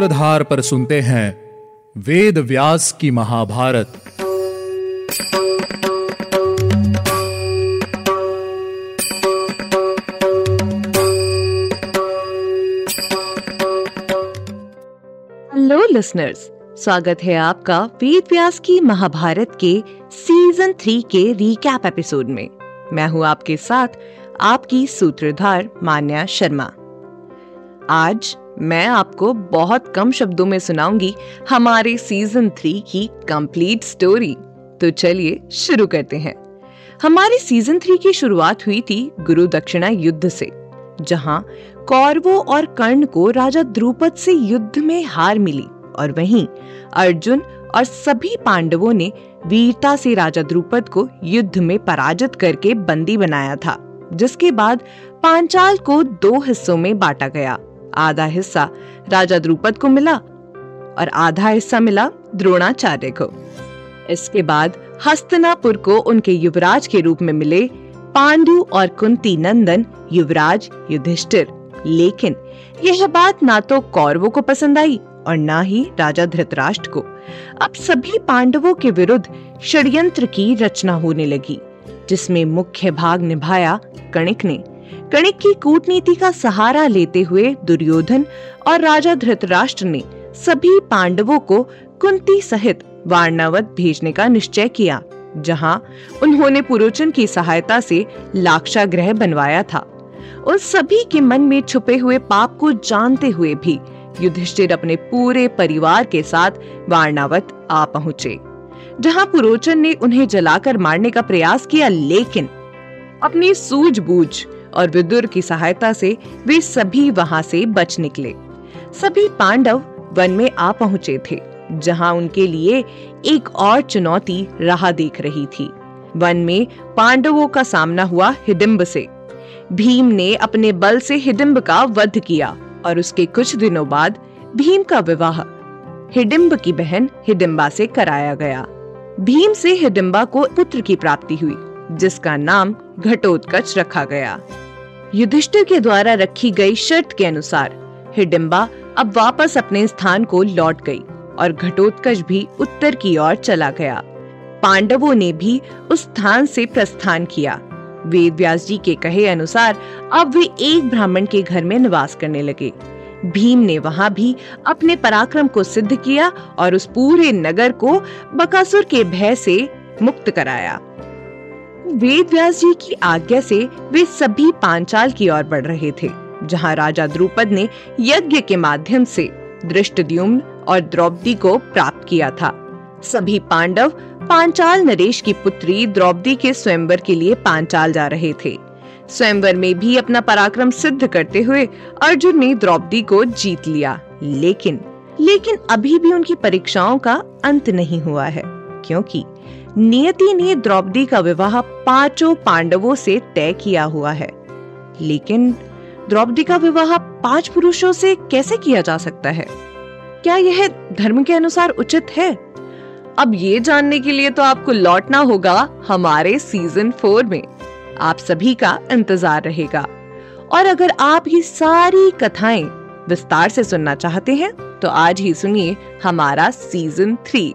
सूत्रधार पर सुनते हैं वेद व्यास की महाभारत। हेलो लिसनर्स स्वागत है आपका वेद व्यास की महाभारत के सीज़न थ्री के रीकैप एपिसोड में। मैं हूँ आपके साथ आपकी सूत्रधार मान्या शर्मा। आज मैं आपको बहुत कम शब्दों में सुनाऊँगी। हमारे सीज़न थ्री की कंप्लीट स्टोरी तो चलिए शुरू करते हैं। हमारी सीज़न थ्री की शुरुआत हुई थी गुरु दक्षिणा युद्ध से, जहाँ कौरवों और कर्ण को राजा द्रुपद से युद्ध में हार मिली और वहीं अर्जुन और सभी पांडवों ने वीरता से राजा द्रुपद को युद्ध में पराजित करके बंदी बनाया था, जिसके बाद पांचाल को दो हिस्सों में बांटा गया। आधा हिस्सा राजा द्रुपद को मिला और आधा हिस्सा मिला द्रोणाचार्य को। इसके बाद हस्तनापुर को उनके युवराज के रूप में मिले पांडु और कुंती नंदन युवराज युधिष्ठिर। लेकिन यह बात ना तो कौरवों को पसंद आई और ना ही राजा धृतराष्ट्र को। अब सभी पांडवों के विरुद्ध षड्यंत्र की रचना होने लगी, जिसमें मुख्य भाग निभाया कणिक ने। कणिक की कूटनीति का सहारा लेते हुए दुर्योधन और राजा धृतराष्ट्र ने सभी पांडवों को कुंती सहित वारणावत भेजने का निश्चय किया, जहाँ उन्होंने पुरोचन की सहायता से लाक्षा ग्रह बनवाया था। उन सभी के मन में छुपे हुए पाप को जानते हुए भी युधिष्ठिर अपने पूरे परिवार के साथ वारणावत आ पहुँचे, जहाँ पुरोचन ने उन्हें जलाकर मारने का प्रयास किया, लेकिन अपनी सूझबूझ और विदुर की सहायता से वे सभी वहाँ से बच निकले। सभी पांडव वन में आ पहुँचे थे, जहाँ उनके लिए एक और चुनौती राह देख रही थी। वन में पांडवों का सामना हुआ हिडिम्ब से। भीम ने अपने बल से हिडिम्ब का वध किया और उसके कुछ दिनों बाद भीम का विवाह हिडिम्ब की बहन हिडिम्बा से कराया गया। भीम से हिडिम्बा को पुत्र की प्राप्ति हुई। जिसका नाम घटोत्कच रखा गया। युधिष्ठिर के द्वारा रखी गई शर्त के अनुसार, हिडिम्बा अब वापस अपने स्थान को लौट गई और घटोत्कच भी उत्तर की ओर चला गया। पांडवों ने भी उस स्थान से प्रस्थान किया। वेद व्यास जी के कहे अनुसार, अब वे एक ब्राह्मण के घर में निवास करने लगे। भीम ने वहाँ भी अपने पराक्रम को सिद्ध किया और उस पूरे नगर को बकासुर के भय से मुक्त कराया। वेद व्यास जी की आज्ञा से वे सभी पांचाल की ओर बढ़ रहे थे, जहाँ राजा द्रुपद ने यज्ञ के माध्यम से दृष्टद्युम्न और द्रौपदी को प्राप्त किया था। सभी पांडव पांचाल नरेश की पुत्री द्रौपदी के स्वयंवर के लिए पांचाल जा रहे थे। स्वयंवर में भी अपना पराक्रम सिद्ध करते हुए अर्जुन ने द्रौपदी को जीत लिया, लेकिन लेकिन अभी भी उनकी परीक्षाओं का अंत नहीं हुआ है, क्योंकि नियति ने द्रौपदी का विवाह पाँचों पांडवों से तय किया हुआ है। लेकिन द्रौपदी का विवाह पाँच पुरुषों से कैसे किया जा सकता है? क्या यह धर्म के अनुसार उचित है? अब ये जानने के लिए तो आपको लौटना होगा हमारे सीज़न फोर में। आप सभी का इंतज़ार रहेगा। और अगर आप ये सारी कथाएँ विस्तार से सुनना चाहते हैं तो आज ही सुनिए हमारा सीज़न थ्री